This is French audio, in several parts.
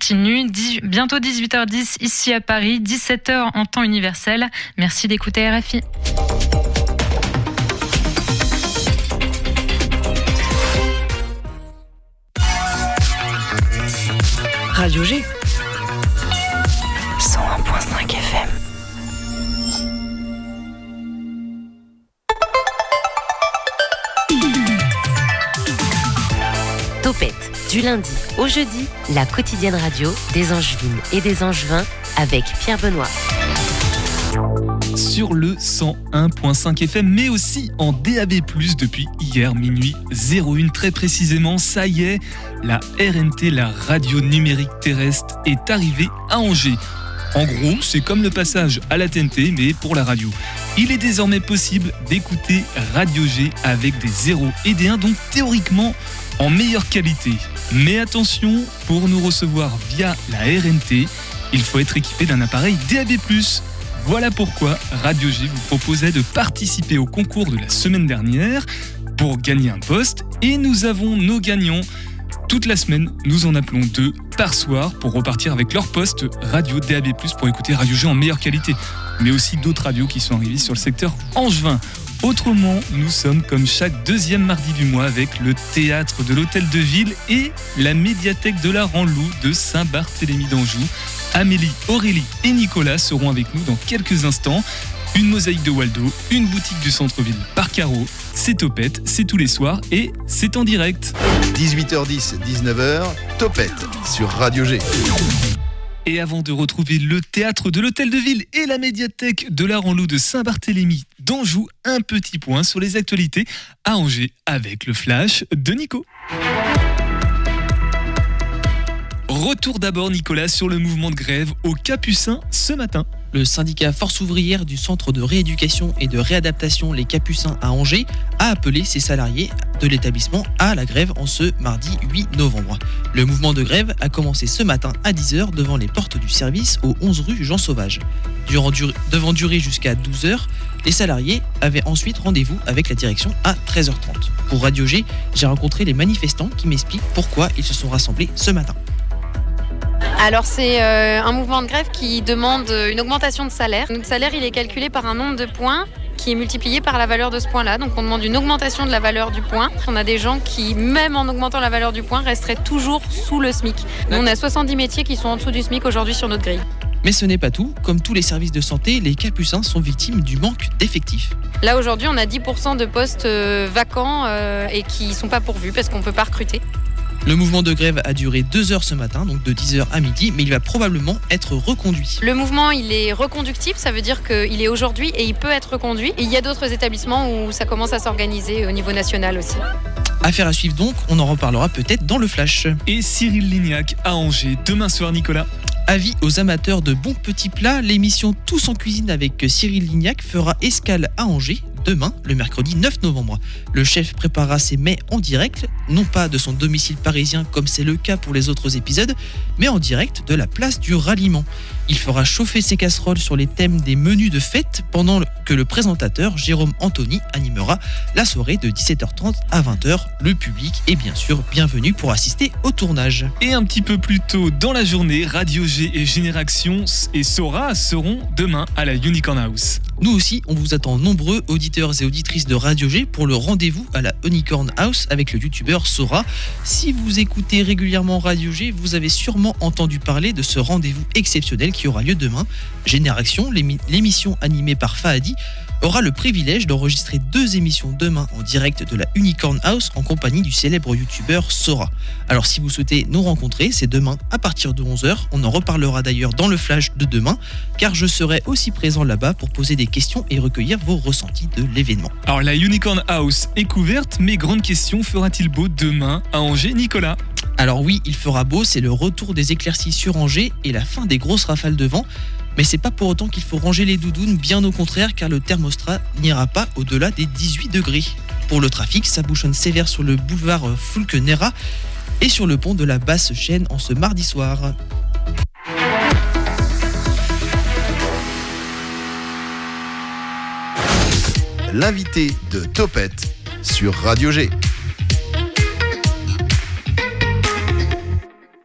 continue. bientôt 18h10 ici à Paris, 17h en temps universel. Merci d'écouter RFI. Radio G. du lundi au jeudi, la quotidienne radio des Angevines et des Angevins avec Pierre Benoît sur le 101.5 FM, mais aussi en DAB+, depuis hier minuit 01. Très précisément, ça y est, la RNT, la radio numérique terrestre, est arrivée à Angers. En gros, c'est comme le passage à la TNT, mais pour la radio. Il est désormais possible d'écouter Radio G avec des 0 et des 1, donc théoriquement en meilleure qualité. Mais attention, pour nous recevoir via la RNT, il faut être équipé d'un appareil DAB+. Voilà pourquoi Radio G vous proposait de participer au concours de la semaine dernière pour gagner un poste et nous avons nos gagnants. Toute la semaine, nous en appelons deux par soir pour repartir avec leur poste radio DAB+, pour écouter Radio G en meilleure qualité, mais aussi d'autres radios qui sont arrivées sur le secteur angevin. Autrement, nous sommes comme chaque deuxième mardi du mois avec le théâtre de l'Hôtel de Ville et la médiathèque de la Ranlou de Saint-Barthélemy d'Anjou Amélie, Aurélie et Nicolas seront avec nous dans quelques instants. Une mosaïque de Waldo, une boutique du centre-ville par carreau. C'est Topette, c'est tous les soirs et c'est en direct. 18h10, 19h, Topette sur Radio G. Et avant de retrouver le théâtre de l'Hôtel de Ville et la médiathèque de la Ranlou de Saint-Barthélemy d'Anjou, un petit point sur les actualités à Angers avec le flash de Nico. Retour d'abord, Nicolas, sur le mouvement de grève au Capucin ce matin. Le syndicat Force ouvrière du Centre de rééducation et de réadaptation Les Capucins à Angers a appelé ses salariés de l'établissement à la grève en ce mardi 8 novembre. Le mouvement de grève a commencé ce matin à 10h devant les portes du service au 11 rue Jean Sauvage. Devant durer jusqu'à 12h, les salariés avaient ensuite rendez-vous avec la direction à 13h30. Pour Radio G, j'ai rencontré les manifestants qui m'expliquent pourquoi ils se sont rassemblés ce matin. Alors c'est euh, un mouvement de grève qui demande une augmentation de salaire. Notre salaire il est calculé par un nombre de points qui est multiplié par la valeur de ce point-là. Donc on demande une augmentation de la valeur du point. On a des gens qui, même en augmentant la valeur du point, resteraient toujours sous le SMIC. Nous, on a 70 métiers qui sont en dessous du SMIC aujourd'hui sur notre grille. Mais ce n'est pas tout. Comme tous les services de santé, les capucins sont victimes du manque d'effectifs. Là aujourd'hui, on a 10% de postes euh, vacants euh, et qui ne sont pas pourvus parce qu'on ne peut pas recruter. Le mouvement de grève a duré deux heures ce matin, donc de 10h à midi, mais il va probablement être reconduit. Le mouvement, il est reconductible, ça veut dire qu'il est aujourd'hui et il peut être reconduit. il y a d'autres établissements où ça commence à s'organiser au niveau national aussi. Affaire à suivre donc, on en reparlera peut-être dans le flash. Et Cyril Lignac à Angers, demain soir Nicolas. Avis aux amateurs de bons petits plats, l'émission Tous en cuisine avec Cyril Lignac fera escale à Angers demain, le mercredi 9 novembre. Le chef préparera ses mets en direct, non pas de son domicile parisien comme c'est le cas pour les autres épisodes, mais en direct de la place du ralliement. Il fera chauffer ses casseroles sur les thèmes des menus de fête pendant que le présentateur Jérôme Anthony animera la soirée de 17h30 à 20h. Le public est bien sûr bienvenu pour assister au tournage. Et un petit peu plus tôt dans la journée, Radio G et Génération et Sora seront demain à la Unicorn House. Nous aussi, on vous attend nombreux auditeurs et auditrices de Radio G pour le rendez-vous à la Unicorn House avec le youtubeur Sora. Si vous écoutez régulièrement Radio G, vous avez sûrement entendu parler de ce rendez-vous exceptionnel qui aura lieu demain. Génération, l'émission animée par Fahadi, aura le privilège d'enregistrer deux émissions demain en direct de la Unicorn House en compagnie du célèbre youtubeur Sora. Alors si vous souhaitez nous rencontrer, c'est demain à partir de 11h. On en reparlera d'ailleurs dans le flash de demain, car je serai aussi présent là-bas pour poser des questions et recueillir vos ressentis de l'événement. Alors la Unicorn House est couverte, mais grande question, fera-t-il beau demain à Angers, Nicolas? Alors oui, il fera beau, c'est le retour des éclaircies sur Angers et la fin des grosses rafales de vent. Mais c'est pas pour autant qu'il faut ranger les doudounes, bien au contraire, car le thermostat n'ira pas au-delà des 18 degrés. Pour le trafic, ça bouchonne sévère sur le boulevard Fulkenera et sur le pont de la Basse Chaîne en ce mardi soir. L'invité de Topette sur Radio G.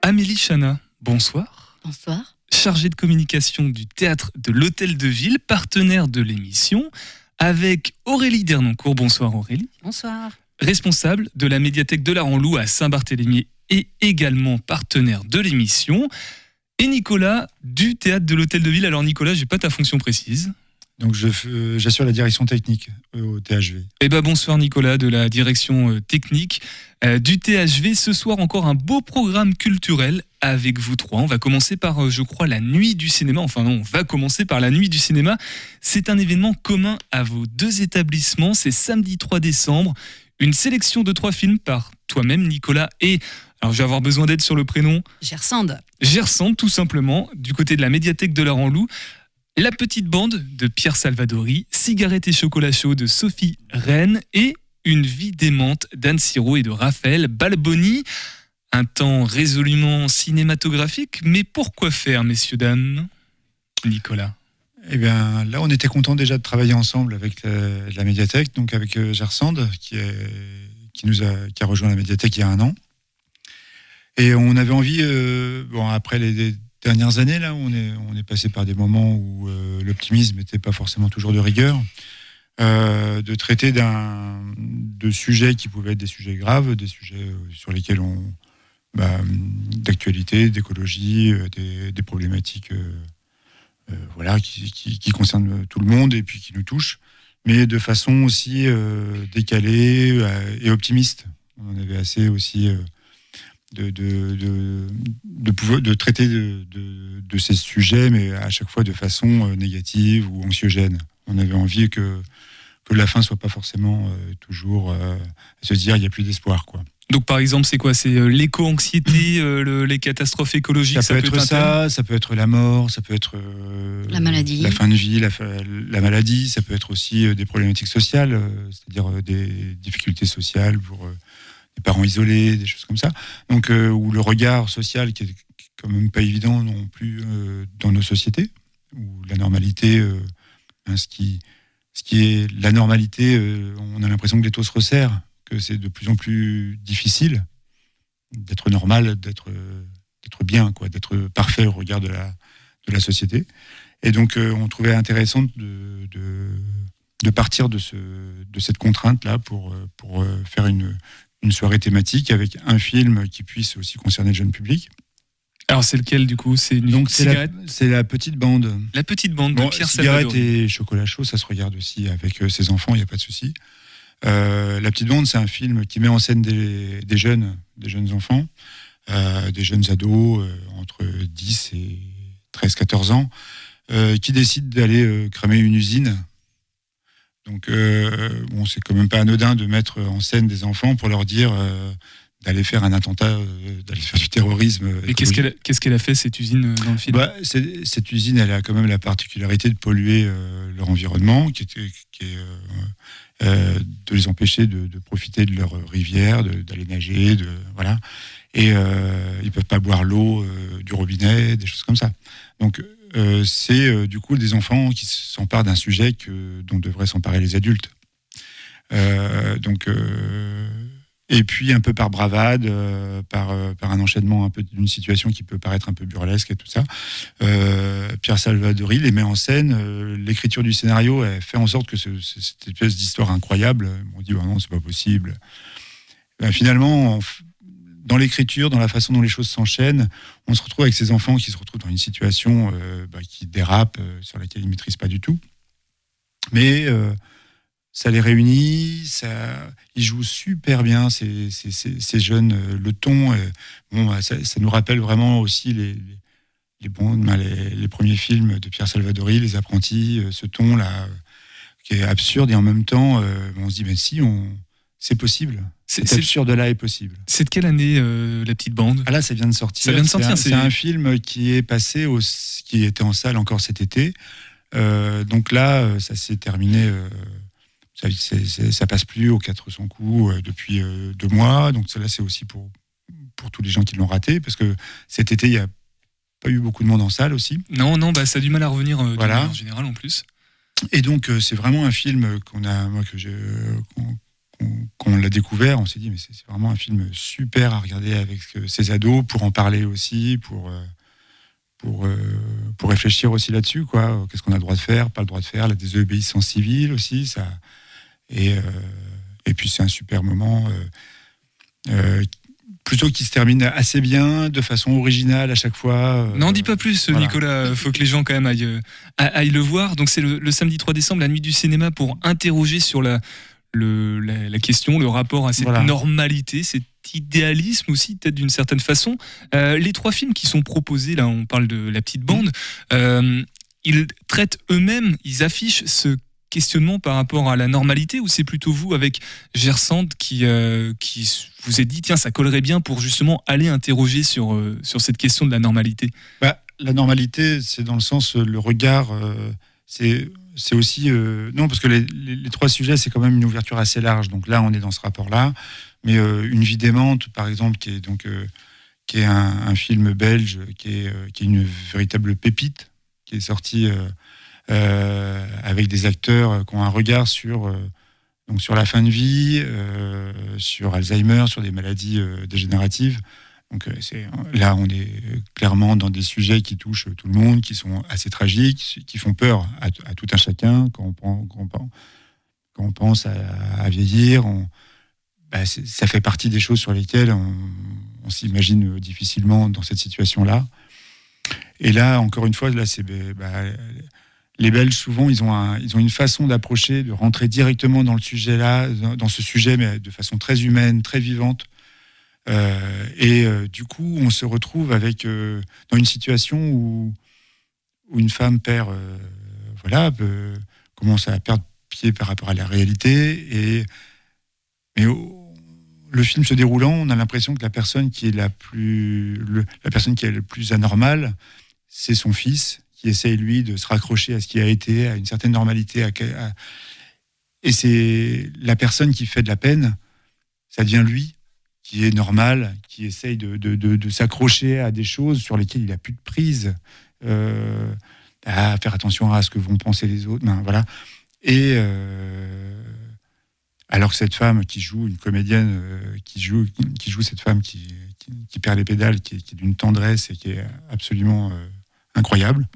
Amélie Chana, bonsoir. Bonsoir. Chargé de communication du théâtre de l'Hôtel de Ville, partenaire de l'émission, avec Aurélie Dernancourt. Bonsoir Aurélie. Bonsoir. Responsable de la médiathèque de la Ranlou à Saint-Barthélemy et également partenaire de l'émission. Et Nicolas du théâtre de l'Hôtel de Ville. Alors Nicolas, j'ai pas ta fonction précise. Donc euh, j'assure la direction technique euh, au THV. Eh ben bonsoir Nicolas de la direction euh, technique du THV. Ce soir encore un beau programme culturel avec vous trois. On va commencer par, je crois, la nuit du cinéma. Enfin non, on va commencer par la nuit du cinéma. C'est un événement commun à vos deux établissements. C'est samedi 3 décembre. Une sélection de trois films par toi-même Nicolas et, alors je vais avoir besoin d'aide sur le prénom, Gersande. Gersande, tout simplement, du côté de la médiathèque de la Ranlou. La petite bande de Pierre Salvadori, Cigarette et chocolat chaud de Sophie Rennes et Une vie démente d'Anne Siro et de Raphaël Balboni. Un temps résolument cinématographique, mais pourquoi faire, messieurs, dames? Nicolas. Eh bien, là, on était content déjà de travailler ensemble avec la, la médiathèque, donc avec euh, Gersande, qui, a, rejoint la médiathèque il y a un an. Et on avait envie, euh, bon, après les dernières années, là, on est, on est passé par des moments où euh, l'optimisme n'était pas forcément toujours de rigueur, euh, de traiter d'un, de sujets qui pouvaient être des sujets graves, des sujets euh, sur lesquels on, bah, d'actualité, d'écologie, des, problématiques. voilà, qui, qui, qui concerne tout le monde et puis qui nous touche, mais de façon aussi décalée et optimiste. On en avait assez aussi de, de, de, de, pouvoir- de traiter de, de, de ces sujets, mais à chaque fois de façon euh, négative ou anxiogène. On avait envie que, que la fin soit pas forcément euh, toujours euh, à se dire il n'y a plus d'espoir. quoi. Donc par exemple, c'est quoi? C'est euh, l'éco-anxiété, euh, le- les catastrophes écologiques Ça peut être ça, ça peut être la mort, ça peut être euh, La maladie. la fin de vie, la, la maladie, ça peut être aussi euh, des problématiques sociales, euh, c'est-à-dire euh, des difficultés sociales pour euh, des parents isolés, des choses comme ça. Donc, euh, ou le regard social qui est, quand même pas évident non plus euh, dans nos sociétés, où la normalité, euh, hein, ce qui, ce qui est la normalité, euh, on a l'impression que les taux se resserrent, que c'est de plus en plus difficile d'être normal, d'être d'être bien, quoi, d'être parfait au regard de la, de la société. Et donc, on trouvait intéressant de, de, de partir de, ce, de cette contrainte-là pour, pour faire une, une soirée thématique avec un film qui puisse aussi concerner le jeune public. Alors c'est lequel du coup? C'est Donc, c'est la, petite bande. la... petite bande Bon, de Pierre cigarette et chocolat chaud, ça se regarde aussi avec euh, ses enfants, il n'y a pas de souci. Euh, la petite bande, c'est un film qui met en scène des, des jeunes, des jeunes enfants, euh, des jeunes ados entre 10 et 13-14 ans, qui décident d'aller cramer une usine. Donc, euh, bon, c'est quand même pas anodin de mettre en scène des enfants pour leur dire euh, d'aller faire un attentat, euh, d'aller faire du terrorisme. Et qu'est-ce qu'elle a, qu'est-ce qu'elle a fait cette usine dans le film? Bah, cette usine, elle a quand même la particularité de polluer leur environnement, qui, est de les empêcher de, de profiter de leur rivière, d'aller nager, de voilà. Et ils peuvent pas boire l'eau du robinet, des choses comme ça. Donc euh, c'est euh, du coup des enfants qui s'emparent d'un sujet que, dont devraient s'emparer les adultes. Euh, donc et puis un peu par bravade, par, un enchaînement un peu d'une situation qui peut paraître un peu burlesque et tout ça, Pierre Salvadori les met en scène. L'écriture du scénario fait en sorte que ce- ce- cette espèce d'histoire incroyable, on dit oh non c'est pas possible. Ben, finalement, dans l'écriture, dans la façon dont les choses s'enchaînent, on se retrouve avec ces enfants qui se retrouvent dans une situation euh, bah, qui dérape, euh, sur laquelle ils maîtrisent pas du tout. Mais euh, ça les réunit, ça, ils jouent super bien ces, jeunes. le ton, bon, bah, ça, nous rappelle vraiment aussi les, les, bons, ben, les, premiers films de Pierre Salvadori, Les Apprentis, ce ton-là, qui est absurde et en même temps, on se dit, mais si, on, c'est possible. C'est- Cet c'est- absurde-là est possible. C'est de quelle année euh, la petite bande? Ah là, ça vient de sortir. Ça vient de sortir, un- c'est- un, film qui est passé, au, qui était en salle encore cet été. Euh, donc là, euh, ça s'est terminé. euh, ça, ça passe plus aux 400 coups depuis deux mois. Donc ça, là, c'est aussi pour, pour tous les gens qui l'ont raté. Parce que cet été, il n'y a pas eu beaucoup de monde en salle aussi. Non, non, bah ça a du mal à revenir de Voilà. manière générale en plus. Et donc, c'est vraiment un film qu'on a, moi, que qu'on quand on l'a découvert, on s'est dit mais c'est vraiment un film super à regarder avec ses ados pour en parler aussi, pour pour, pour réfléchir aussi là-dessus, quoi. Qu'est-ce qu'on a le droit de faire, pas le droit de faire, la désobéissance civile aussi, ça. Et, et puis c'est un super moment plutôt qui se termine assez bien, de façon originale à chaque fois. N'en dis pas plus, Nicolas. Nicolas. Faut que les gens quand même aillent, aillent le voir. Donc c'est le, samedi 3 décembre, la nuit du cinéma, pour interroger sur la, le, la, question, le rapport à cette normalité, cet idéalisme aussi, peut-être d'une certaine façon. Euh, les trois films qui sont proposés, là, on parle de la petite bande. Euh, ils traitent eux-mêmes, ils affichent ce questionnement par rapport à la normalité ou c'est plutôt vous avec Gersande qui, euh, qui vous êtes dit tiens ça collerait bien pour justement aller interroger sur, sur cette question de la normalité? Bah, La normalité c'est dans le sens le regard c'est c'est aussi non parce que les, trois sujets c'est quand même une ouverture assez large donc là on est dans ce rapport là mais une vie démente par exemple qui est donc qui est un, un, film belge qui est, qui est une véritable pépite qui est sorti euh, avec des acteurs qui ont un regard sur, euh, donc sur la fin de vie, euh, sur Alzheimer, sur des maladies dégénératives. Donc là, on est clairement dans des sujets qui touchent tout le monde, qui sont assez tragiques, qui font peur à, tout un chacun quand on, pense à, vieillir. Bah, ça fait partie des choses sur lesquelles on, s'imagine difficilement dans cette situation-là. Et là, encore une fois, là, c'est bah, les Belges, souvent, ils ont, ils ont une façon d'approcher, de rentrer directement dans le sujet là, dans ce sujet, mais de façon très humaine, très vivante. Euh, et euh, du coup, on se retrouve avec euh, dans une situation où, une femme perd, voilà, commence à perdre pied par rapport à la réalité. Et mais le film se déroulant, on a l'impression que la personne qui est la plus, la personne qui est le plus anormale, c'est son fils qui essaye, lui, de se raccrocher à ce qui a été, à une certaine normalité. Et c'est la personne qui fait de la peine, ça devient lui, qui est normal, qui essaye de, de, s'accrocher à des choses sur lesquelles il n'a plus de prise, euh, à faire attention à ce que vont penser les autres. Voilà. Et euh, alors cette femme qui joue, une comédienne euh, qui, joue, qui joue cette femme qui, qui, perd les pédales, qui, est d'une tendresse et qui est absolument incroyable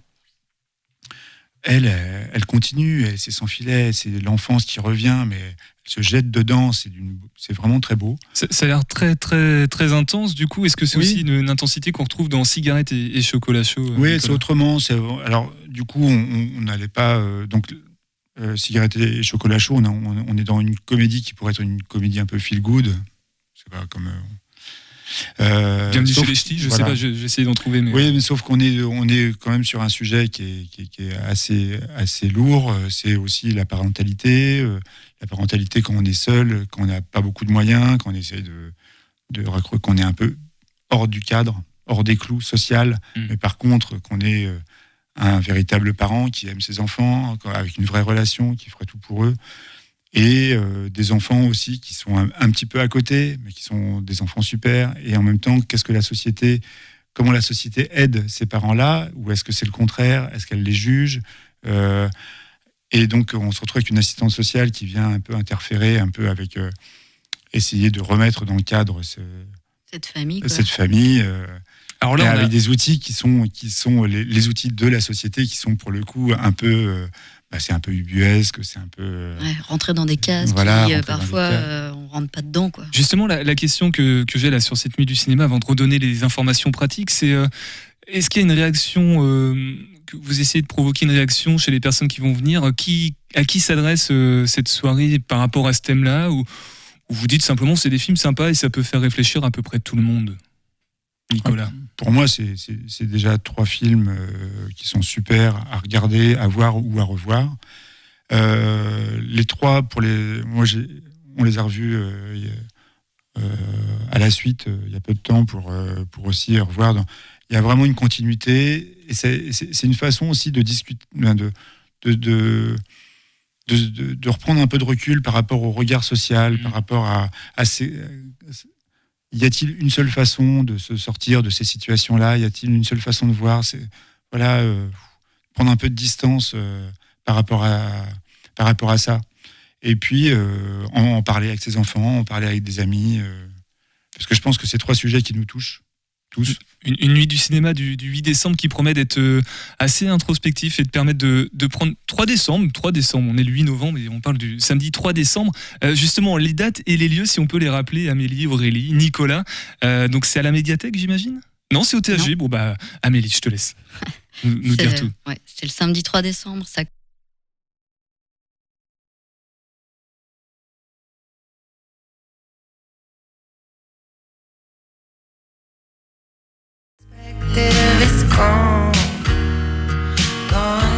elle, elle continue, c'est sans filet, c'est l'enfance qui revient, mais elle se jette dedans, c'est vraiment très beau. Ça, a l'air très, très, très intense, du coup. Est-ce que c'est aussi une, intensité qu'on retrouve dans Cigarette et, Chocolat chaud euh, Oui, c'est autrement. Alors, du coup, on n'allait pas. Euh, donc, euh, Cigarette et Chocolat chaud, on, est dans une comédie qui pourrait être une comédie un peu feel good. C'est pas comme. Euh, Bienvenue chez les ch'tis, je sais pas, j'essaie d'en trouver. Mais... Oui, mais sauf qu'on est, on est quand même sur un sujet qui est, qui est, assez, assez lourd. C'est aussi la parentalité. Euh, la parentalité quand on est seul, quand on n'a pas beaucoup de moyens, quand on essaie de, de qu'on est un peu hors du cadre, hors des clous social. Mm. Mais par contre, qu'on est euh, un véritable parent qui aime ses enfants, avec une vraie relation, qui ferait tout pour eux et euh, des enfants aussi qui sont un, petit peu à côté, mais qui sont des enfants super. Et en même temps, qu'est-ce que la société, comment la société aide ces parents-là, ou est-ce que c'est le contraire? Est-ce qu'elle les juge? Euh, Et donc, on se retrouve avec une assistante sociale qui vient un peu interférer, un peu avec euh, essayer de remettre dans le cadre cette famille. Cette famille. Alors là, avec des outils qui sont, qui sont les, les, outils de la société qui sont pour le coup un peu bah, c'est un peu ubuesque, c'est un peu. Euh, rentrer dans des cases voilà, qui, euh, parfois, euh, on rentre pas dedans. Quoi. Justement, la, question que, que j'ai là sur cette nuit du cinéma, avant de redonner les informations pratiques, c'est est-ce qu'il y a une réaction, que vous essayez de provoquer une réaction chez les personnes qui vont venir qui, À qui s'adresse cette soirée par rapport à ce thème-là ou, vous dites simplement c'est des films sympas et ça peut faire réfléchir à peu près tout le monde? Nicolas Pour moi, c'est déjà trois films euh, qui sont super à regarder, à voir ou à revoir. Euh, les trois, pour les, moi, on les a revus euh, à la suite il y a peu de temps pour, pour aussi revoir. il y a vraiment une continuité et c'est une façon aussi de discuter, de, de, de de, reprendre un peu de recul par rapport au regard social, par mmh. rapport à, à ces, y a-t-il une seule façon de se sortir de ces situations-là? Y a-t-il une seule façon de voir voilà, euh, prendre un peu de distance euh, par rapport à par rapport à ça? Et puis, euh, en, parler avec ses enfants, en parler avec des amis. parce que je pense que c'est trois sujets qui nous touchent tous. Une, une nuit du cinéma du, du 8 décembre qui promet d'être euh, assez introspectif et de permettre de, de prendre 3 décembre, 3 décembre, on est le 8 novembre et on parle du samedi 3 décembre. Euh, justement, les dates et les lieux, si on peut les rappeler, Amélie, Aurélie, Nicolas. Euh, donc c'est à la médiathèque, j'imagine? Non, c'est au THG. Bon bah Amélie, je te laisse nous, nous dire tout. ouais, c'est le samedi 3 décembre. Ça perspective is gone, gone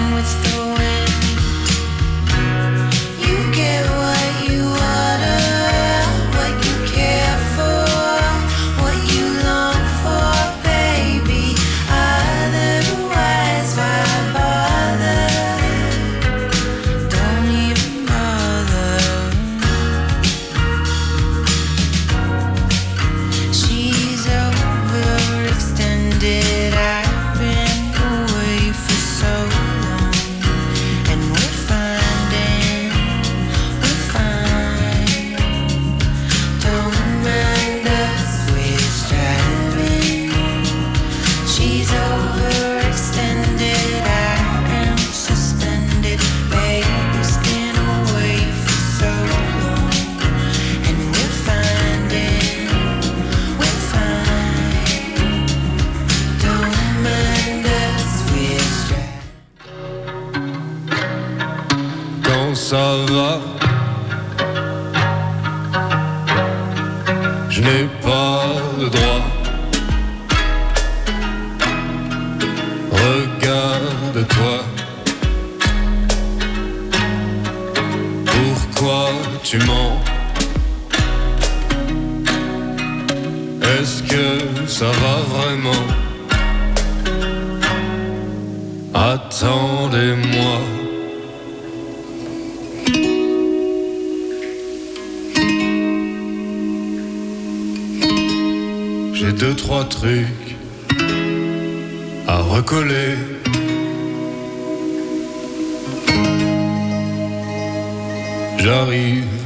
J'ai deux, trois trucs à recoller. J'arrive.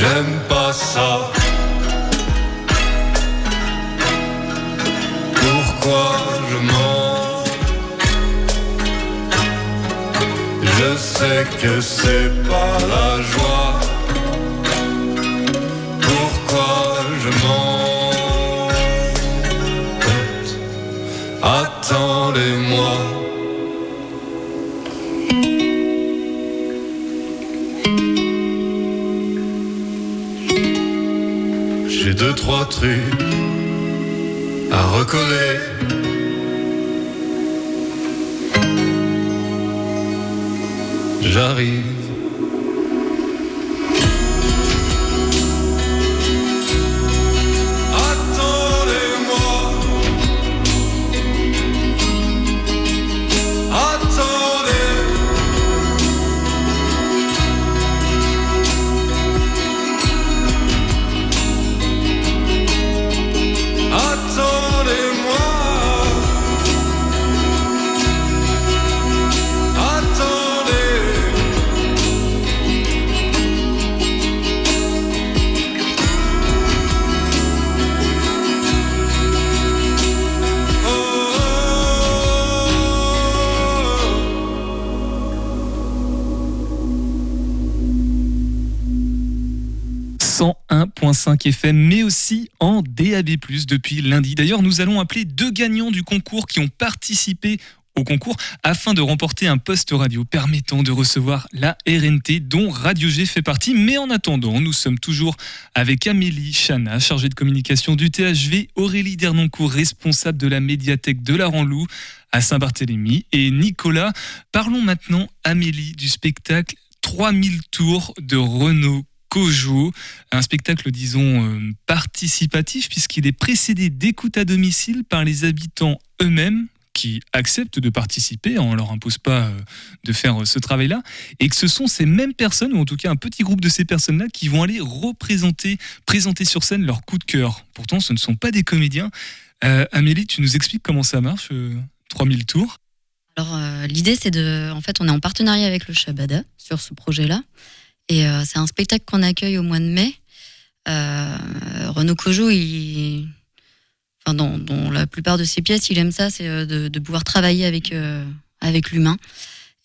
J'aime pas ça. Pourquoi je mens? Je sais que c'est pas la joie. À recoller. J'arrive. 101.5 FM, mais aussi en DAB+, depuis lundi. D'ailleurs, nous allons appeler deux gagnants du concours qui ont participé au concours afin de remporter un poste radio permettant de recevoir la RNT dont Radio G fait partie. Mais en attendant, nous sommes toujours avec Amélie Chana, chargée de communication du THV, Aurélie Dernoncourt, responsable de la médiathèque de la Ranlou à Saint-Barthélemy et Nicolas. Parlons maintenant, Amélie, du spectacle 3000 tours de Renault Cojo, un spectacle, disons, euh, participatif, puisqu'il est précédé d'écoute à domicile par les habitants eux-mêmes qui acceptent de participer, on leur impose pas euh, de faire euh, ce travail-là, et que ce sont ces mêmes personnes, ou en tout cas un petit groupe de ces personnes-là, qui vont aller représenter, présenter sur scène leur coup de cœur. Pourtant, ce ne sont pas des comédiens. Amélie, tu nous expliques comment ça marche, euh, 3000 tours? Alors, l'idée, c'est de. En fait, on est en partenariat avec le Shabada sur ce projet-là. Euh, c'est un spectacle qu'on accueille au mois de mai. Euh, Renaud Cojo, dans, la plupart de ses pièces, il aime ça, c'est euh, de, pouvoir travailler avec, l'humain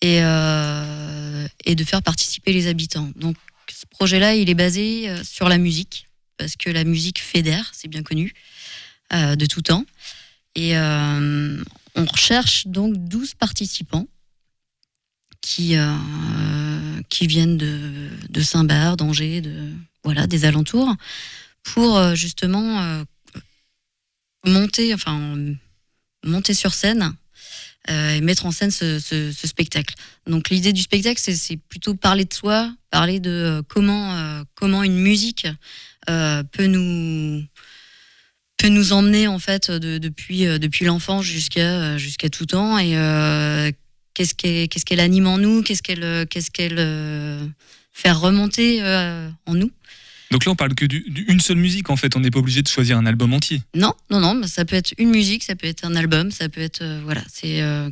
et, et de faire participer les habitants. Donc, ce projet-là, il est basé sur la musique, parce que la musique fédère, c'est bien connu, de tout temps. Et on recherche donc 12 participants qui, euh, qui viennent de, de Saint-Bar, d'Angers, de, voilà, des alentours, pour euh, justement euh, monter, enfin, monter sur scène et mettre en scène ce, spectacle. Donc l'idée du spectacle, c'est- plutôt parler de soi, parler de comment, comment une musique peut nous peut nous emmener en fait de- depuis depuis l'enfance jusqu'à jusqu'à tout temps qu'est-ce qu'elle anime en nous? Qu'est-ce qu'elle euh, qu'est-ce qu'elle euh, fait remonter euh, en nous? Donc là, on parle que du- d'une seule musique, en fait. On n'est pas obligé de choisir un album entier. non non non mais ça peut être une musique ça peut être un album ça peut être euh, voilà c'est euh,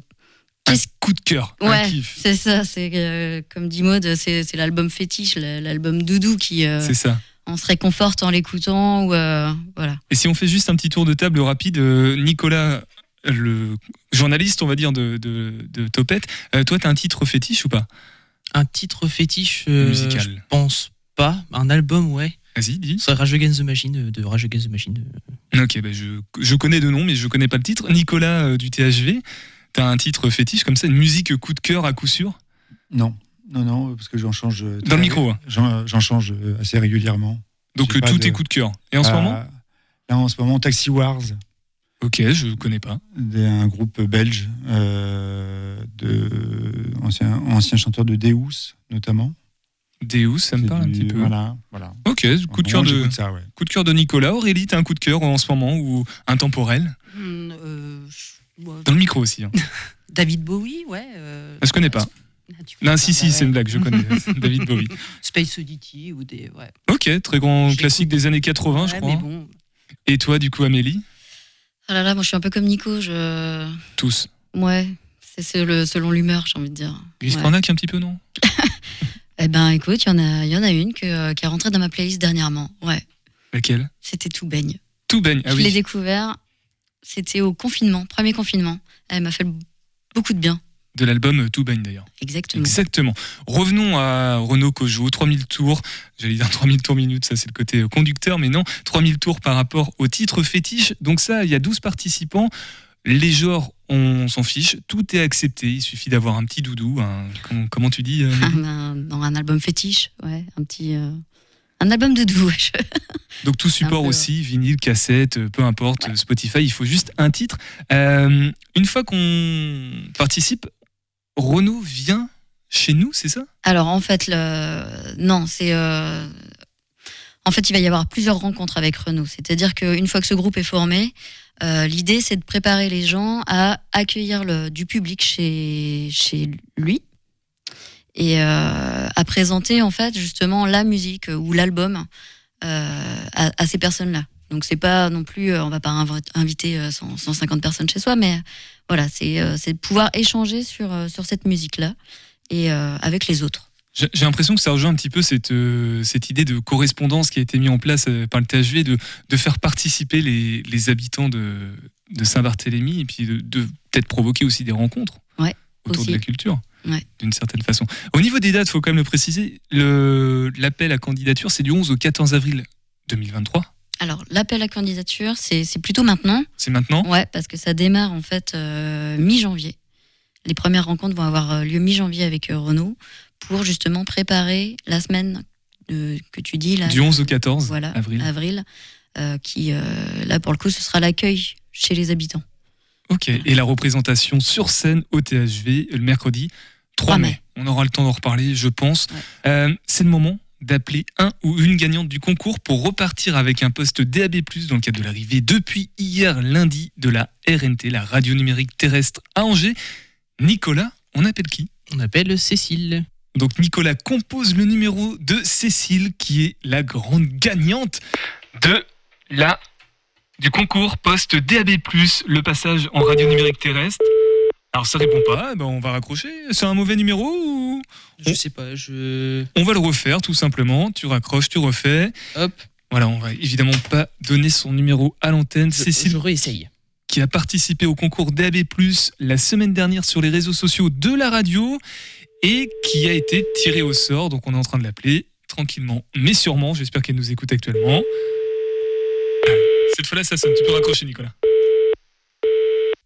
Un coup de cœur, un ouais kiff. c'est ça c'est euh, comme dit Maud c'est l'album fétiche la- l'album doudou qui C'est ça. on se réconforte en l'écoutant ou voilà Et si on fait juste un petit tour de table rapide, Nicolas, le journaliste, on va dire, de, de, de Topette, euh, toi, tu as un titre fétiche ou pas? Un titre fétiche, euh, Musical. je pense pas. Un album, ouais. Vas-y, dis. C'est Rage Against the Machine euh, de Rage Against the Machine. Ok, bah je, je connais de nom, mais je connais pas le titre. Nicolas euh, du THV, tu as un titre fétiche comme ça, une musique coup de cœur à coup sûr? Non, non, non, parce que j'en change. Dans le micro, hein. J'en j'en change assez régulièrement. Donc tout de- est coup de cœur. Et en ce Ah, moment? Là, en ce moment, Taxi Wars, Ok, je connais pas. un groupe belge, euh, de ancien, ancien chanteur de Deus, notamment. Deus, ça me parle un petit peu. Voilà, voilà. Ok, coup de cœur de, j'écoute ça, ouais. coup de cœur de Nicolas. Aurélie, t'as un coup de cœur en ce moment ou intemporel Dans le micro aussi. hein. David Bowie, ouais. euh, Ah, je connais pas. Ah, pas, si, bah si, c'est une blague, je connais. David Bowie. Space Oddity ou des. Ouais. Ok, très grand classique des années 80, je Ouais, crois. mais bon. Et toi, du coup, Amélie? Ah là là moi je suis un peu comme Nico je Tous. ouais c'est le selon l'humeur j'ai envie de dire Gris Ouais. Cornac, un petit peu, non? Eh ben, écoute, il y en a, il y en a une que, euh, qui est rentrée dans ma playlist dernièrement. Ouais, Laquelle? C'était Tout baigne. Tout baigne. Ah je l'ai oui. découvert. C'était au confinement, premier confinement. Elle m'a fait beaucoup de bien. De l'album Tout baigne, d'ailleurs. Exactement. Exactement. Revenons à Renault Cojo, 3000 tours. J'allais dire 3000 tours minutes, ça c'est le côté euh, conducteur, mais non, 3000 tours par rapport au titre fétiche. Donc ça, il y a 12 participants. Les genres, on s'en fiche, tout est accepté. Il suffit d'avoir un petit doudou. un- comment, comment tu dis euh, ben, dans un album fétiche, ouais, un petit. euh, un album de doux. wesh. Donc tout support peu, aussi, vinyle, cassette, peu importe, Spotify, il faut juste un titre. Euh, une fois qu'on participe, Renault vient chez nous, c'est ça? Alors, en fait, non, c'est. euh, En fait, il va y avoir plusieurs rencontres avec Renault. C'est-à-dire qu'une fois que ce groupe est formé, euh, l'idée, c'est de préparer les gens à accueillir du public chez, chez lui et euh, à présenter, en fait, justement, la musique ou l'album à, ces personnes-là. Donc, c'est pas non plus, on va pas inv- inviter euh, 100 150 personnes chez soi, mais voilà, c'est euh, c'est de pouvoir échanger sur, euh, sur cette musique-là et euh, avec les autres. J'ai l'impression que ça rejoint un petit peu cette, euh, cette idée de correspondance qui a été mise en place euh, par le THV, de, de faire participer les, les habitants de, de Saint-Barthélemy et puis de, de peut-être provoquer aussi des rencontres Ouais, autour aussi. de la culture. Ouais. d'une certaine façon. Au niveau des dates, faut quand même le préciser, l'appel à candidature, c'est du 11 au 14 avril 2023. Alors, l'appel à candidature, c'est plutôt maintenant. C'est maintenant Ouais, parce que ça démarre en fait euh, mi-janvier. Les premières rencontres vont avoir euh, lieu mi-janvier avec euh, Renault pour justement préparer la semaine euh, que tu dis là. Du 11 au 14 voilà, avril. avril, qui là pour le coup ce sera l'accueil chez les habitants. Ok, et la représentation sur scène au THV le mercredi 3 3 mai. mai. On aura le temps d'en reparler, je pense. C'est le moment d'appeler un ou une gagnante du concours pour repartir avec un poste DAB+, dans le cadre de l'arrivée depuis hier lundi de la RNT, la radio numérique terrestre à Angers. Nicolas, on appelle qui? On appelle Cécile. Donc Nicolas compose le numéro de Cécile, qui est la grande gagnante de la du concours poste DAB+, le passage en radio numérique terrestre. Alors ça répond pas, eh ben on va raccrocher. C'est un mauvais numéro ou Je sais pas, je. on va le refaire tout simplement. Tu raccroches, tu refais. Hop. Voilà, on va évidemment pas donner son numéro à l'antenne. Cécile je réessaye. qui a participé au concours DAB+, la semaine dernière sur les réseaux sociaux de la radio et qui a été tirée au sort. Donc on est en train de l'appeler tranquillement, mais sûrement. J'espère qu'elle nous écoute actuellement. Cette fois-là, ça sonne. Tu peux raccrocher, Nicolas.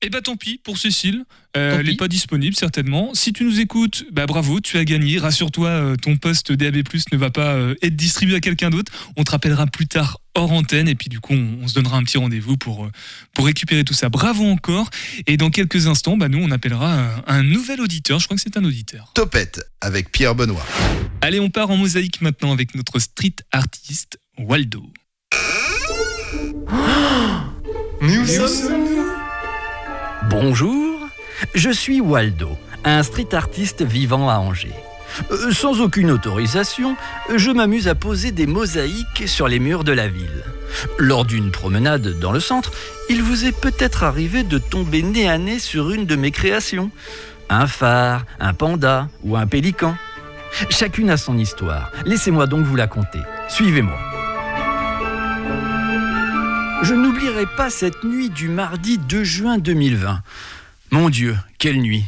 Eh bah tant pis pour Cécile, Euh, Tant elle n'est pas disponible certainement. Si tu nous écoutes, bah bravo, tu as gagné. Rassure-toi, euh, ton poste DAB+ ne va pas euh, être distribué à quelqu'un d'autre. On te rappellera plus tard hors antenne et puis du coup on, on se donnera un petit rendez-vous pour euh, pour récupérer tout ça. Bravo encore. Et dans quelques instants, bah nous on appellera euh, un nouvel auditeur. Je crois que c'est un auditeur. Topette avec Pierre Benoît. Allez, on part en mosaïque maintenant avec notre street artiste Waldo. Bonjour, je suis Waldo, un street artiste vivant à Angers. Euh, sans aucune autorisation, je m'amuse à poser des mosaïques sur les murs de la ville. Lors d'une promenade dans le centre, il vous est peut-être arrivé de tomber nez à nez sur une de mes créations. Un phare, un panda ou un pélican. Chacune a son histoire. Laissez-moi donc vous la conter. Suivez-moi. Je n'oublierai pas cette nuit du mardi 2 juin 2020. Mon Dieu, quelle nuit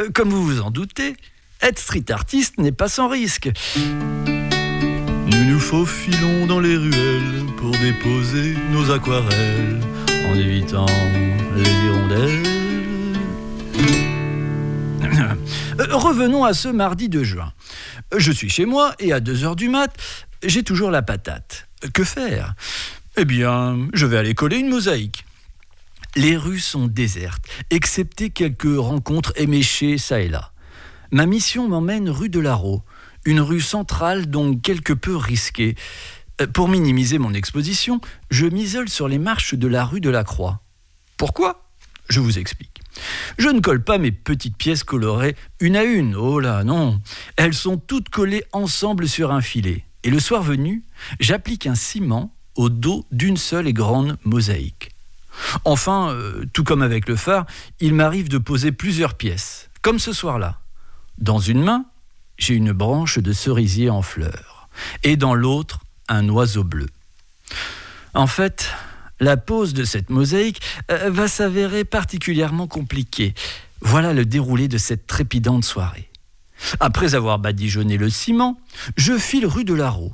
Euh, Comme vous vous en doutez, être street artiste n'est pas sans risque. Nous nous faufilons dans les ruelles pour déposer nos aquarelles en évitant les hirondelles. Euh, Revenons à ce mardi 2 juin. Je suis chez moi et à 2 heures du mat, j'ai toujours la patate. Que faire? Eh bien, je vais aller coller une mosaïque. Les rues sont désertes, excepté quelques rencontres éméchées ça et là. Ma mission m'emmène rue de Larreau, une rue centrale donc quelque peu risquée. Euh, Pour minimiser mon exposition, je m'isole sur les marches de la rue de la Croix. Pourquoi? Je vous explique. Je ne colle pas mes petites pièces colorées une à une, oh là non. Elles sont toutes collées ensemble sur un filet. Et le soir venu, j'applique un ciment au dos d'une seule et grande mosaïque. Enfin, euh, tout comme avec le phare, il m'arrive de poser plusieurs pièces, comme ce soir-là. Dans une main, j'ai une branche de cerisier en fleurs, et dans l'autre, un oiseau bleu. En fait, la pose de cette mosaïque euh, va s'avérer particulièrement compliquée. Voilà le déroulé de cette trépidante soirée. Après avoir badigeonné le ciment, je file rue de Larreau.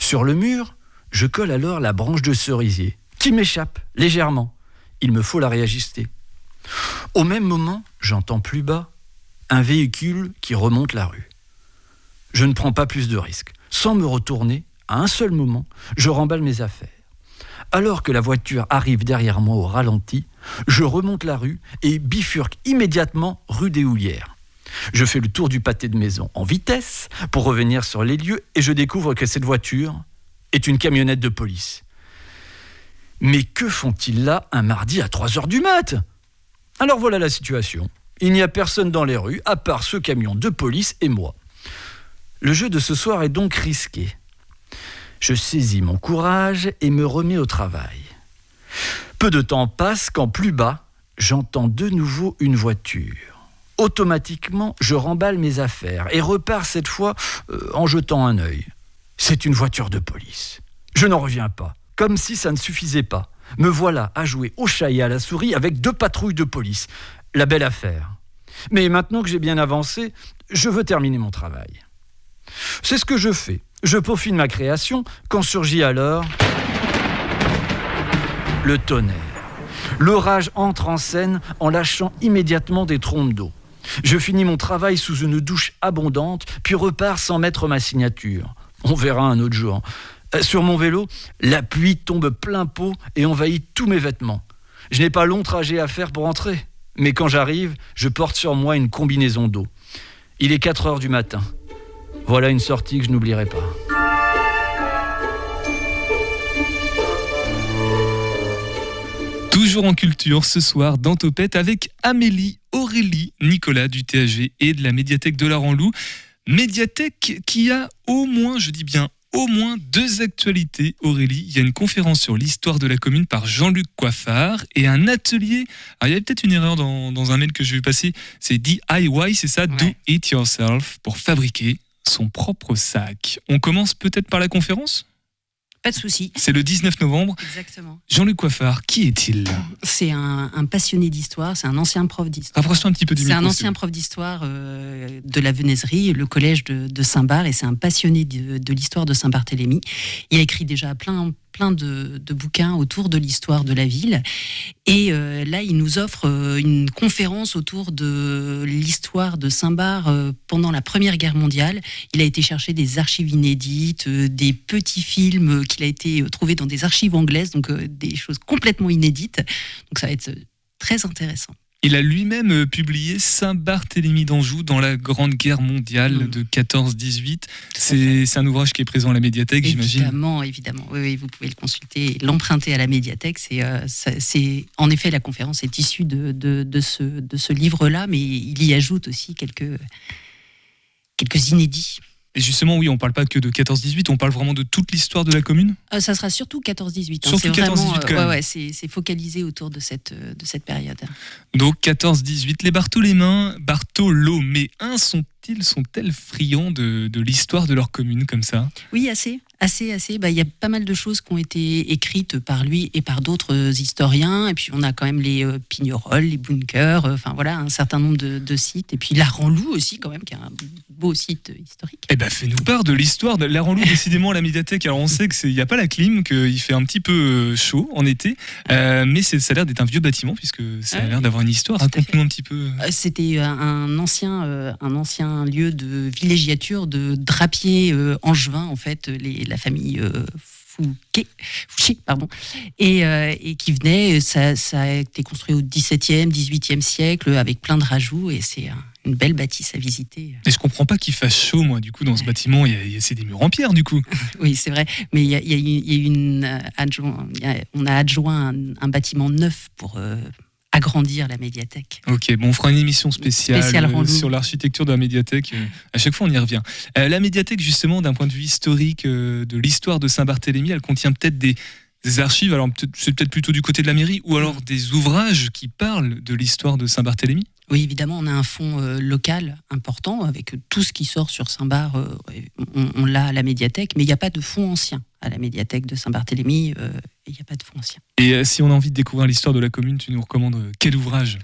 Sur le mur, je colle alors la branche de cerisier, qui m'échappe légèrement. Il me faut la réajuster. Au même moment, j'entends plus bas un véhicule qui remonte la rue. Je ne prends pas plus de risques. Sans me retourner, à un seul moment, je remballe mes affaires. Alors que la voiture arrive derrière moi au ralenti, je remonte la rue et bifurque immédiatement rue des Houlières. Je fais le tour du pâté de maison en vitesse pour revenir sur les lieux et je découvre que cette voiture est une camionnette de police. Mais que font-ils là un mardi à 3 heures du mat? Alors voilà la situation. Il n'y a personne dans les rues à part ce camion de police et moi. Le jeu de ce soir est donc risqué. Je saisis mon courage et me remets au travail. Peu de temps passe quand plus bas, j'entends de nouveau une voiture. Automatiquement, je remballe mes affaires et repars cette fois euh, en jetant un œil. C'est une voiture de police. Je n'en reviens pas, comme si ça ne suffisait pas. Me voilà à jouer au chat et à la souris avec deux patrouilles de police. La belle affaire. Mais maintenant que j'ai bien avancé, je veux terminer mon travail. C'est ce que je fais. Je peaufine ma création quand surgit alors le tonnerre. L'orage entre en scène en lâchant immédiatement des trompes d'eau. Je finis mon travail sous une douche abondante, puis repars sans mettre ma signature. On verra un autre jour. Euh, Sur mon vélo, la pluie tombe plein pot et envahit tous mes vêtements. Je n'ai pas long trajet à faire pour entrer, mais quand j'arrive, je porte sur moi une combinaison d'eau. Il est 4 heures du matin. Voilà une sortie que je n'oublierai pas. Toujours en culture ce soir dans Topette avec Amélie, Aurélie, Nicolas du THV et de la médiathèque de la Ranlou. Médiathèque qui a au moins, je dis bien au moins deux actualités, Aurélie. Il y a une conférence sur l'histoire de la commune par Jean-Luc Coiffard et un atelier. Alors, il y avait peut-être une erreur dans, dans un mail que j'ai vu passer. C'est DIY, c'est ça, Do It Yourself, pour fabriquer son propre sac. On commence peut-être par la conférence? Pas de souci. C'est le 19 novembre. Exactement. Jean-Luc Coiffard, qui est-il? C'est un, un passionné d'histoire, c'est un ancien prof d'histoire. Rapproche-toi un petit peu du C'est un ancien prof d'histoire euh, de la Venaiserie, le collège de, de Saint-Bar, et c'est un passionné de, de l'histoire de Saint-Barthélemy. Il a écrit déjà plein, plein de, bouquins autour de l'histoire de la ville. Et euh, là, il nous offre euh, une conférence autour de l'histoire de Saint-Bar euh, pendant la Première Guerre mondiale. Il a été chercher des archives inédites, des petits films qu'il a été trouvé dans des archives anglaises, donc des choses complètement inédites. Donc ça va être très intéressant. Il a lui-même euh, publié Saint-Barthélemy d'Anjou dans la Grande Guerre mondiale de 14-18. C'est un ouvrage qui est présent à la médiathèque, j'imagine. Évidemment, évidemment. Oui, oui, vous pouvez le consulter l'emprunter à la médiathèque. C'est, euh, c'est, en effet, la conférence est issue de, de, de ce, de ce livre-là, mais il y ajoute aussi quelques, quelques inédits. Et justement, oui, on parle pas que de 14-18, on parle vraiment de toute l'histoire de la commune? Euh, ça sera surtout 14-18. hein. C'est vraiment, 14-18 quand euh, ouais, ouais, c'est, c'est focalisé autour de cette, euh, de cette période. Donc 14-18, les Bartholémains, Bartholoméens sont-ils, sont-elles friands de, de l'histoire de leur commune comme ça? Oui, assez. Assez, assez. Bah, Il y a pas mal de choses qui ont été écrites par lui et par d'autres euh, historiens. Et puis, on a quand même les euh, Pignerols, les bunkers, euh, enfin voilà, un certain nombre de, de sites. Et puis, la Ranlou aussi, quand même, qui est un beau site historique. Eh ben, fais-nous part de l'histoire de la Ranlou, décidément, à la médiathèque. Alors, on sait qu'il n'y a pas la clim, qu'il fait un petit peu euh, chaud en été, euh, mais ça a l'air d'être un vieux bâtiment, puisque ça a l'air d'avoir une histoire. Raconte-nous un petit peu. C'était un- ancien, un ancien lieu de villégiature de drapiers angevins, en fait, les- la famille euh, Fouquet, Fouché, pardon, et, euh, et qui venait. Ça, ça a été construit au XVIIe, XVIIIe siècle avec plein de rajouts, et c'est un- une belle bâtisse à visiter. Et je comprends pas qu'il fasse chaud, moi, du coup, dans ce bâtiment. Il y a, il y a- c'est des murs en pierre, du coup. Oui, c'est vrai, mais il y a, y a a une euh, adjoint- y a- on a adjoint un, un bâtiment neuf pour euh, agrandir la médiathèque. Ok, bon, on fera une émission spéciale, Spéciale euh, sur l'architecture de la médiathèque. Euh, À chaque fois, on y revient. Euh, la médiathèque, justement, d'un point de vue historique euh, de l'histoire de Saint-Barthélemy, elle contient peut-être des, des archives, alors c'est peut-être plutôt du côté de la mairie, ou alors des ouvrages qui parlent de l'histoire de Saint-Barthélemy? Oui, évidemment, on a un fonds euh, local important avec tout ce qui sort sur Saint-Bar. euh, on l'a à la médiathèque, mais il n'y a pas de fonds ancien à la médiathèque de Saint-Barthélemy. euh, Il n'y a pas de fonds ancien. Et si on a envie de découvrir l'histoire de la commune, tu nous recommandes quel ouvrage?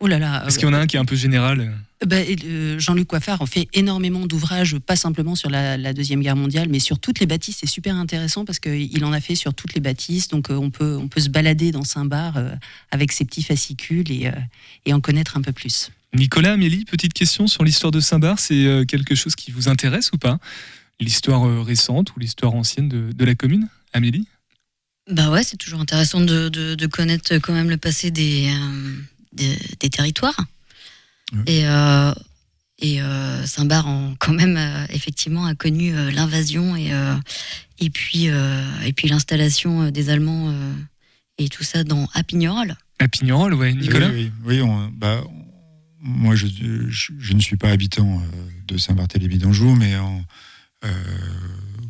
Oh là là. Est-ce qu'il y en a un qui est un peu général euh Ben, et, euh, Jean-Luc Coiffard en fait énormément d'ouvrages, pas simplement sur la, la Deuxième Guerre mondiale, mais sur toutes les bâtisses. C'est super intéressant parce qu'il en a fait sur toutes les bâtisses. Donc euh, on, peut, on peut se balader dans Saint-Bar euh, avec ses petits fascicules et, euh, et en connaître un peu plus. Nicolas, Amélie, petite question sur l'histoire de Saint-Bar. C'est euh, quelque chose qui vous intéresse ou pas? L'histoire euh, récente ou l'histoire ancienne de, de la commune? Amélie? Bah ouais, c'est toujours intéressant de, de- de connaître quand même le passé des, des, territoires. Et, euh, et euh, Saint-Bar, quand même, euh, effectivement, a connu euh, l'invasion et, euh, et puis, euh, et puis l'installation des Allemands euh, et tout ça dans à Pignerol. À Pignerol, ouais, Nicolas Oui, oui, oui, on- bah, on- moi je, je, je ne suis pas habitant euh, de Saint-Barthélemy d'Anjou, mais en, euh,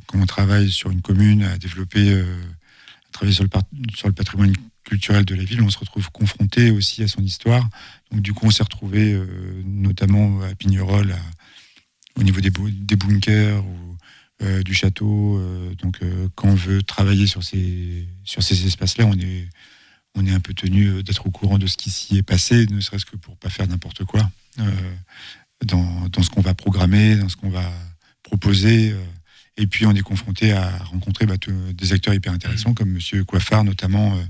quand on travaille sur une commune à développer, euh, à travailler sur le, sur le patrimoine culturel de la ville, on se retrouve confronté aussi à son histoire. Donc du coup, on s'est retrouvé euh, notamment à Pignerol, à- au niveau des, bunkers ou euh, du château. euh, donc quand on veut travailler sur ces, sur ces espaces-là, on est on est un peu tenu d'être au courant de ce qui s'y est passé, ne serait-ce que pour pas faire n'importe quoi. dans, dans ce qu'on va programmer, dans ce qu'on va proposer. et puis on est confronté à rencontrer bah, des acteurs hyper intéressants comme Monsieur Coiffard notamment, euh,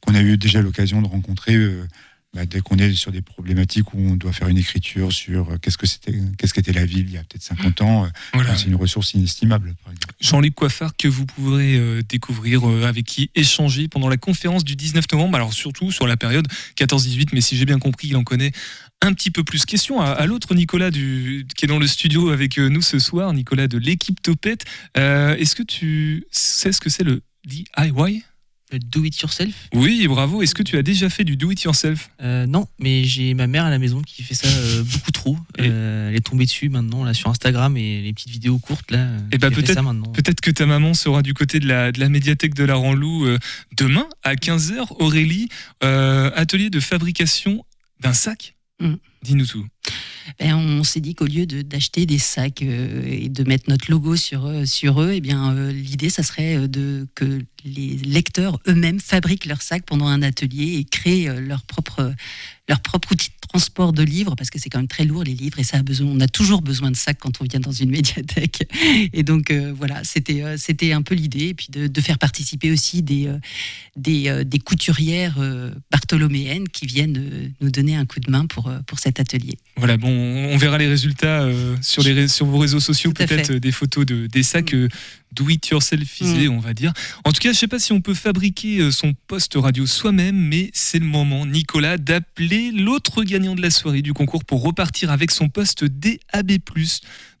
qu'on a eu déjà l'occasion de rencontrer euh, bah, dès qu'on est sur des problématiques où on doit faire une écriture sur euh, qu'est-ce que c'était, qu'est-ce qu'était la ville il y a peut-être 50 ans. euh, Voilà. C'est une ressource inestimable. Jean-Luc Coiffard que vous pourrez euh, découvrir, avec qui échanger pendant la conférence du 19 novembre, alors surtout sur la période 14-18, mais si j'ai bien compris, il en connaît un petit peu plus. Question à, à l'autre Nicolas du, qui est dans le studio avec nous ce soir, Nicolas de l'équipe Topette. Est-ce que tu sais ce que c'est le DIY Le do it yourself Oui, bravo. Est-ce que tu as déjà fait du do it yourself? Euh, non, mais j'ai ma mère à la maison qui fait ça euh, beaucoup trop. Euh, elle est tombée dessus maintenant là sur Instagram et les petites vidéos courtes là. euh, elle fait peut-être ça maintenant. peut-être que ta maman sera du côté de la, de la médiathèque de la Ranlou euh, demain à 15h. Aurélie, euh, atelier de fabrication d'un sac? Mm. Dis-nous tout. Ben, on s'est dit qu'au lieu d'acheter des sacs euh, et de mettre notre logo sur, sur eux, eh bien, euh, l'idée, ça serait euh, que les lecteurs eux-mêmes fabriquent leurs sacs pendant un atelier et créent euh, leur propre, leur propre outil de transport de livres, parce que c'est quand même très lourd les livres et ça a besoin, on a toujours besoin de sacs quand on vient dans une médiathèque. Et donc euh, voilà, c'était euh, c'était un peu l'idée, et puis de, faire participer aussi des, euh, des, euh, couturières euh, bartholoméennes qui viennent euh, nous donner un coup de main pour, euh, pour cet atelier. Voilà, bon, on verra les résultats euh, sur, les, ré- sur vos réseaux sociaux, peut-être euh, des photos de, des sacs euh, do it yourselfisés, Mm. on va dire. En tout cas, je sais pas si on peut fabriquer euh, son poste radio soi-même, mais c'est le moment, Nicolas, d'appeler l'autre gagnant de la soirée du concours pour repartir avec son poste DAB+,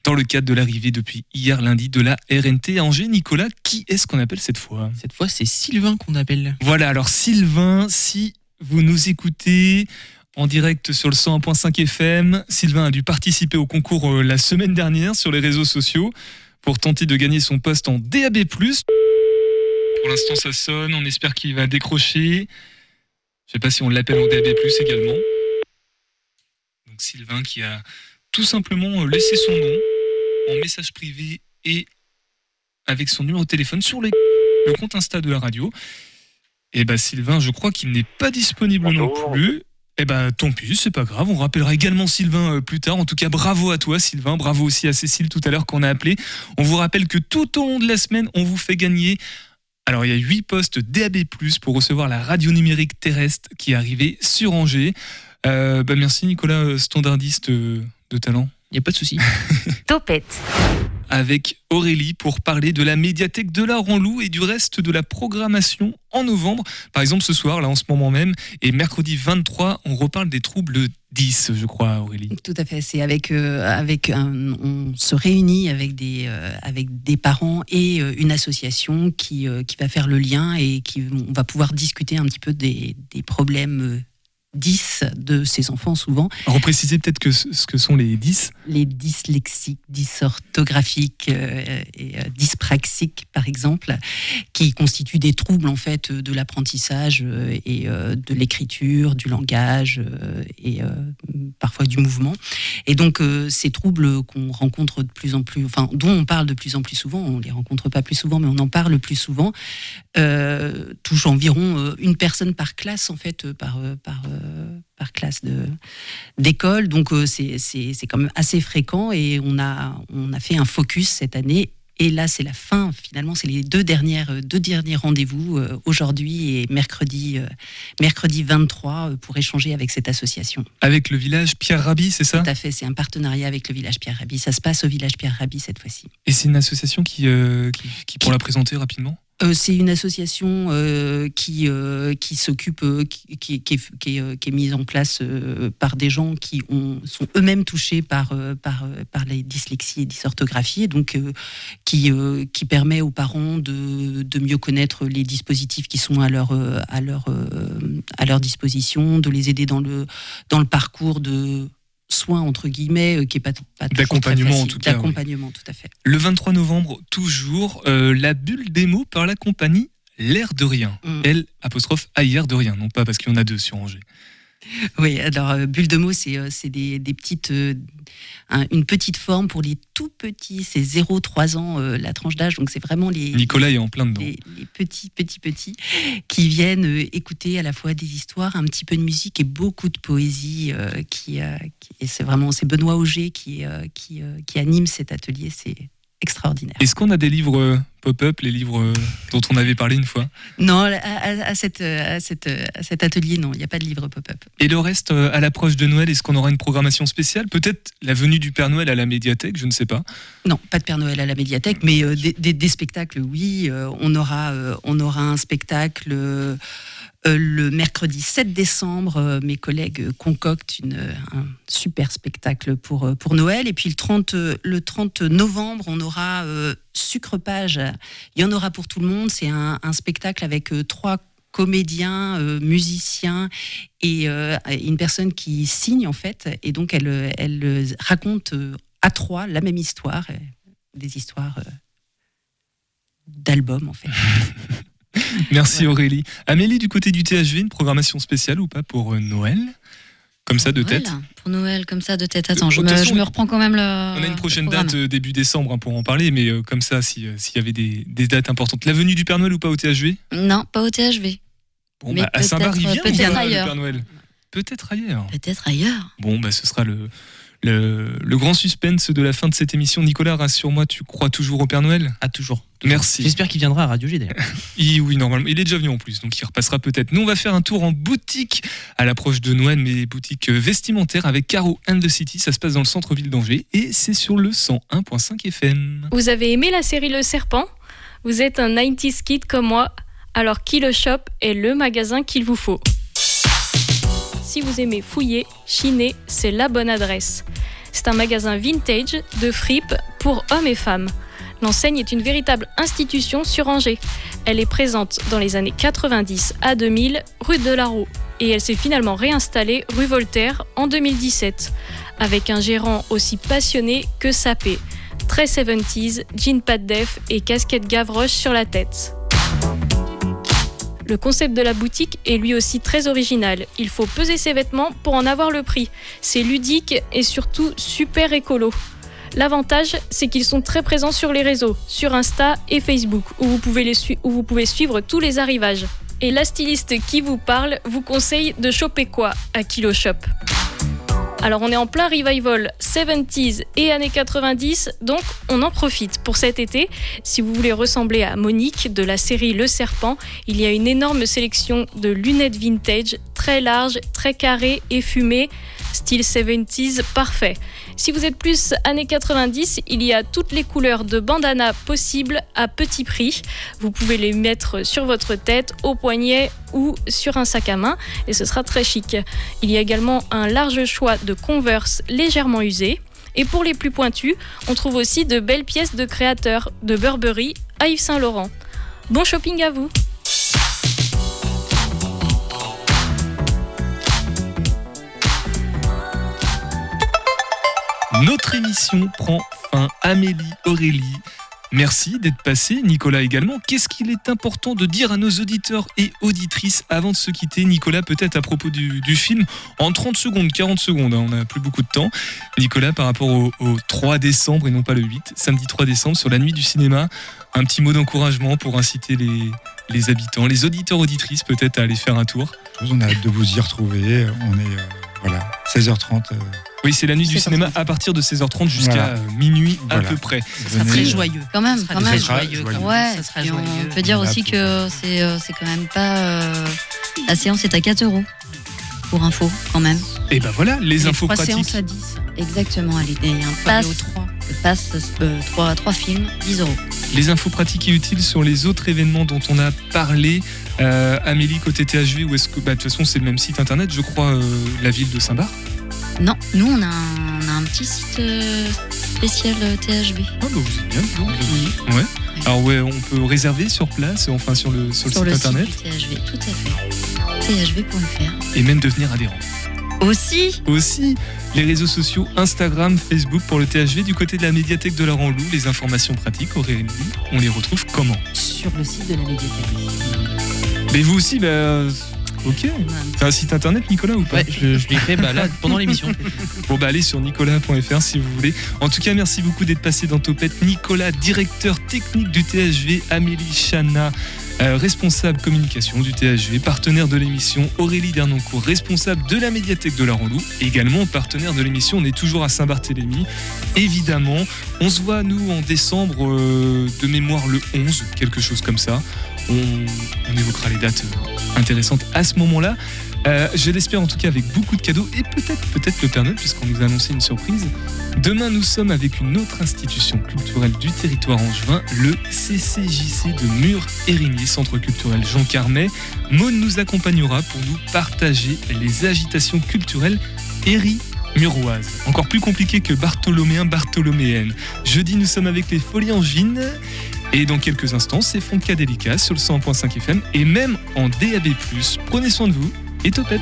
dans le cadre de l'arrivée depuis hier lundi de la RNT à Angers. Nicolas, qui est-ce qu'on appelle cette fois? Cette fois, c'est Sylvain qu'on appelle. Voilà, alors Sylvain, si vous nous écoutez en direct sur le 101.5 FM, Sylvain a dû participer au concours euh, la semaine dernière sur les réseaux sociaux pour tenter de gagner son poste en DAB+. Pour l'instant, ça sonne, on espère qu'il va décrocher. Je sais pas si on l'appelle en DAB+, également. Donc Sylvain qui a tout simplement euh, laissé son nom en message privé et avec son numéro de téléphone sur les- le compte Insta de la radio. Et bah Sylvain, je crois qu'il n'est pas disponible non plus. Eh ben tant pis, c'est pas grave. On rappellera également Sylvain euh, plus tard. En tout cas, bravo à toi Sylvain, bravo aussi à Cécile tout à l'heure qu'on a appelé. On vous rappelle que tout au long de la semaine, on vous fait gagner. Alors il y a 8 postes DAB+ pour recevoir la radio numérique terrestre qui est arrivée sur Angers. Euh, bah merci Nicolas, euh, standardiste de talent. Il n'y a pas de souci. Topette. avec Aurélie pour parler de la médiathèque de la Ranlou et du reste de la programmation en novembre. Par exemple, ce soir, là en ce moment même, et mercredi 23, on reparle des troubles 10, je crois, Aurélie. Tout à fait. C'est avec, euh, avec un- on se réunit avec des, euh, avec des parents et euh, une association qui, qui va faire le lien et qui on va pouvoir discuter un petit peu des, des problèmes 10 de ces enfants souvent. Repréciser peut-être que ce que sont les 10. Les dyslexiques, dysorthographiques euh, et euh, dyspraxiques, par exemple, qui constituent des troubles en fait de l'apprentissage euh, et euh, de l'écriture, du langage et euh, parfois du mouvement. Et donc ces troubles qu'on rencontre de plus en plus, enfin dont on parle de plus en plus souvent, on les rencontre pas plus souvent, mais on en parle plus souvent, touchent environ une personne par classe en fait, par par par classe de d'école. Donc euh, c'est c'est c'est quand même assez fréquent et on a on a fait un focus cette année. Et là, c'est la fin. Finalement, c'est les deux dernières, euh, deux derniers rendez-vous euh, aujourd'hui et mercredi, euh, mercredi 23 euh, pour échanger avec cette association. Avec le village Pierre Rabhi, c'est ça? Tout à fait. C'est un partenariat avec le village Pierre Rabhi. Ça se passe au village Pierre Rabhi cette fois-ci. Et c'est une association qui, euh, qui, qui, pour la présenter rapidement? Euh, c'est une association euh, qui, euh, qui s'occupe, qui, est, mise en place par des gens qui ont, sont eux-mêmes touchés par, par, par les dyslexies et dysorthographies, et donc qui, permet aux parents de, mieux connaître les dispositifs qui sont à leur, leur disposition, de les aider dans le, dans le parcours de soins entre guillemets euh, qui est pas, pas D'accompagnement, en tout cas, oui. d'accompagnement tout à fait Le 23 novembre, toujours, euh, la bulle démo par la compagnie L'air de rien. Mm. L apostrophe AIR de rien, non pas parce qu'il y en a deux sur Angers. Oui, alors euh, bulle de mots, c'est euh, des, des petites, euh, un- une petite forme pour les tout petits. C'est 0-3 ans la tranche d'âge, donc c'est vraiment les, Nicolas est en plein dedans. les, les petits, petits, petits qui viennent écouter à la fois des histoires, un petit peu de musique et beaucoup de poésie. qui, c'est vraiment c'est Benoît Auger qui, qui, qui anime cet atelier. C'est extraordinaire. Est-ce qu'on a des livres euh, pop-up, les livres euh, dont on avait parlé une fois? Non, à, à- à cette, euh, à, cette, à cet atelier, non, il n'y a pas de livre pop-up. Et le reste, à l'approche de Noël, est-ce qu'on aura une programmation spéciale? Peut-être la venue du Père Noël à la médiathèque, je ne sais pas. Non, pas de Père Noël à la médiathèque, mais euh, des, des- des spectacles, oui. Euh, on, aura, euh, on aura un spectacle le mercredi 7 décembre. Euh, mes collègues euh, concoctent euh, un super spectacle pour, euh, Noël. Et puis le 30, euh, le 30 novembre, on aura euh, Sucre Page. Il y en aura pour tout le monde. C'est un, spectacle avec euh, trois comédiens, euh, musiciens et euh, une personne qui signe en fait. Et donc elle, euh, euh, raconte euh, à trois la même histoire, euh, des histoires euh, d'albums en fait. Merci Aurélie. Amélie, du côté du THV, une programmation spéciale ou pas pour euh, Noël? Comme ça, de Noël, tête Pour Noël, comme ça, de tête. Attends, je me, façon, je me reprends quand même le. On a une prochaine date euh, début décembre hein, pour en parler, mais euh, comme ça, si, s'il y avait des, des dates importantes. La venue du Père Noël ou pas au THV Non, pas au THV. Bon, Mais bah, à Saint-Barth, il peut-être- vient ou peut-être pas, le ailleurs. Père Noël Peut-être ailleurs. Peut-être ailleurs. Bon, bah, ce sera le, le, le grand suspense de la fin de cette émission. Nicolas, rassure-moi, tu crois toujours au Père Noël? Ah, toujours. Merci. J'espère qu'il viendra à Radio G d'ailleurs. Il- oui, normalement. Il est déjà venu en plus, donc il repassera peut-être. Nous, on va faire un tour en boutique à l'approche de Noël, mais boutique euh, vestimentaire avec Caro and the City. Ça se passe dans le centre-ville d'Angers et c'est sur le 101.5 FM. Vous avez aimé la série Le Serpent? Vous êtes un 90s kid comme moi, alors Kilo Shop est le magasin qu'il vous faut. Si vous aimez fouiller, chiner, c'est la bonne adresse. C'est un magasin vintage de fripes pour hommes et femmes. L'enseigne est une véritable institution sur Angers. Elle est présente dans les années 90 à 2000 rue de la Roue et elle s'est finalement réinstallée rue Voltaire en 2017 avec un gérant aussi passionné que sapé. Très 70s, jean pas de def et casquette Gavroche sur la tête. Le concept de la boutique est lui aussi très original. Il faut peser ses vêtements pour en avoir le prix. C'est ludique et surtout super écolo. L'avantage, c'est qu'ils sont très présents sur les réseaux, sur Insta et Facebook, où vous pouvez, suivre tous les arrivages. Et la styliste qui vous parle vous conseille de choper quoi à Kilo Shop? Alors on est en plein revival 70s et années 90, donc on en profite pour cet été. Si vous voulez ressembler à Monique de la série Le Serpent, il y a une énorme sélection de lunettes vintage, très larges, très carrées et fumées, style 70s parfait. Si vous êtes plus années 90, il y a toutes les couleurs de bandana possibles à petit prix. Vous pouvez les mettre sur votre tête, au poignet ou sur un sac à main et ce sera très chic. Il y a également un large choix de Converse légèrement usés. Et pour les plus pointus, on trouve aussi de belles pièces de créateurs, de Burberry à Yves Saint Laurent. Bon shopping à vous Notre émission prend fin. Amélie, Aurélie, merci d'être passé. Nicolas également. Qu'est-ce qu'il est important de dire à nos auditeurs et auditrices avant de se quitter Nicolas, peut-être à propos du, film, en 30 secondes, 40 secondes, hein, on n'a plus beaucoup de temps. Nicolas, par rapport au, au 3 décembre et non pas le 8, samedi 3 décembre, sur la nuit du cinéma, un petit mot d'encouragement pour inciter les, habitants, les auditeurs, auditrices peut-être à aller faire un tour? On a hâte de vous y retrouver. On est, euh, voilà, 16h30. euh, Oui, c'est la nuit du 16h30. cinéma à partir de 16h30 jusqu'à Voilà. minuit à Voilà. peu près. Ça sera très joyeux. Quand même, quand même. joyeux, quand même. Ouais, Ça sera joyeux. on peut dire Voilà, aussi que c'est euh, c'est quand même pas. euh, La séance est à 4 euros. Pour info, quand même. Et ben voilà, les Les infos trois pratiques. séances à 10. Exactement, allez, il y a un Faut aller pass, aux trois. pass euh, trois, trois films, 10 euros. Les infos pratiques et utiles sur les autres événements dont on a parlé. Euh, Amélie, côté THV, ou est-ce que. bah, de toute façon, c'est le même site internet, je crois, euh, la ville de Saint-Bar. Non, nous on a un, on a un petit site euh, spécial euh, THV. Ah, bah vous êtes bien, vous êtes- Ouais. Alors, ouais, on peut réserver sur place, enfin sur le, sur le Sur site le internet, site du THV, tout à fait. THV.fr. et même devenir adhérent. Aussi Aussi, les réseaux sociaux Instagram, Facebook pour le THV. Du côté de la médiathèque de Laurent Loup, les informations pratiques, Aurélie, on les retrouve comment? Sur le site de la médiathèque. Mais vous aussi, bah, Ok. T'as un site internet, Nicolas, ou pas Ouais, je, je l'ai fait bah, là, pendant l'émission. Bon bah allez sur nicolas.fr si vous voulez. En tout cas, merci beaucoup d'être passé dans Topette. Nicolas, directeur technique du THV, Amélie Chana, euh, responsable communication du THV, partenaire de l'émission, Aurélie Dernoncourt, responsable de la médiathèque de la Ranlou, également partenaire de l'émission. On est toujours à Saint-Barthélemy, évidemment. On se voit, nous, en décembre, euh, de mémoire le 11, quelque chose comme ça. On, évoquera les dates euh, intéressantes à ce moment-là. Euh, je l'espère en tout cas avec beaucoup de cadeaux et peut-être peut-être le Père Noël puisqu'on nous a annoncé une surprise. Demain nous sommes avec une autre institution culturelle du territoire angevin, le CCJC de Mur-Érigné, Centre culturel Jean Carmet. Maud nous accompagnera pour nous partager les agitations culturelles éri muroises. Encore plus compliqué que bartholoméen bartholoméenne. Jeudi nous sommes avec les Folies Angevines. Et dans quelques instants, c'est Fonca Délicat sur le 100.5 FM et même en DAB+. Prenez soin de vous et topette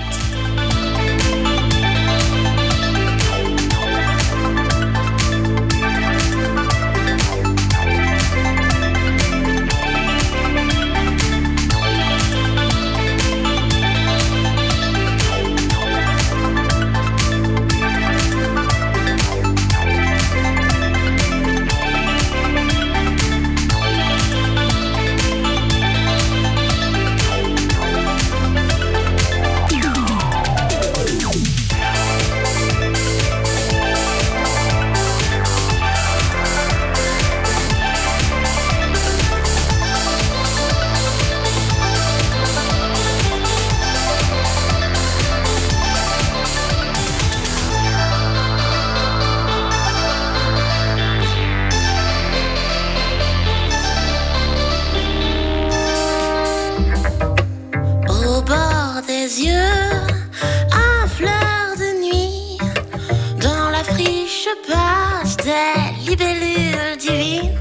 des libellules divines.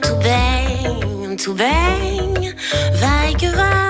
Tout baigne, tout baigne, vaille que vaille,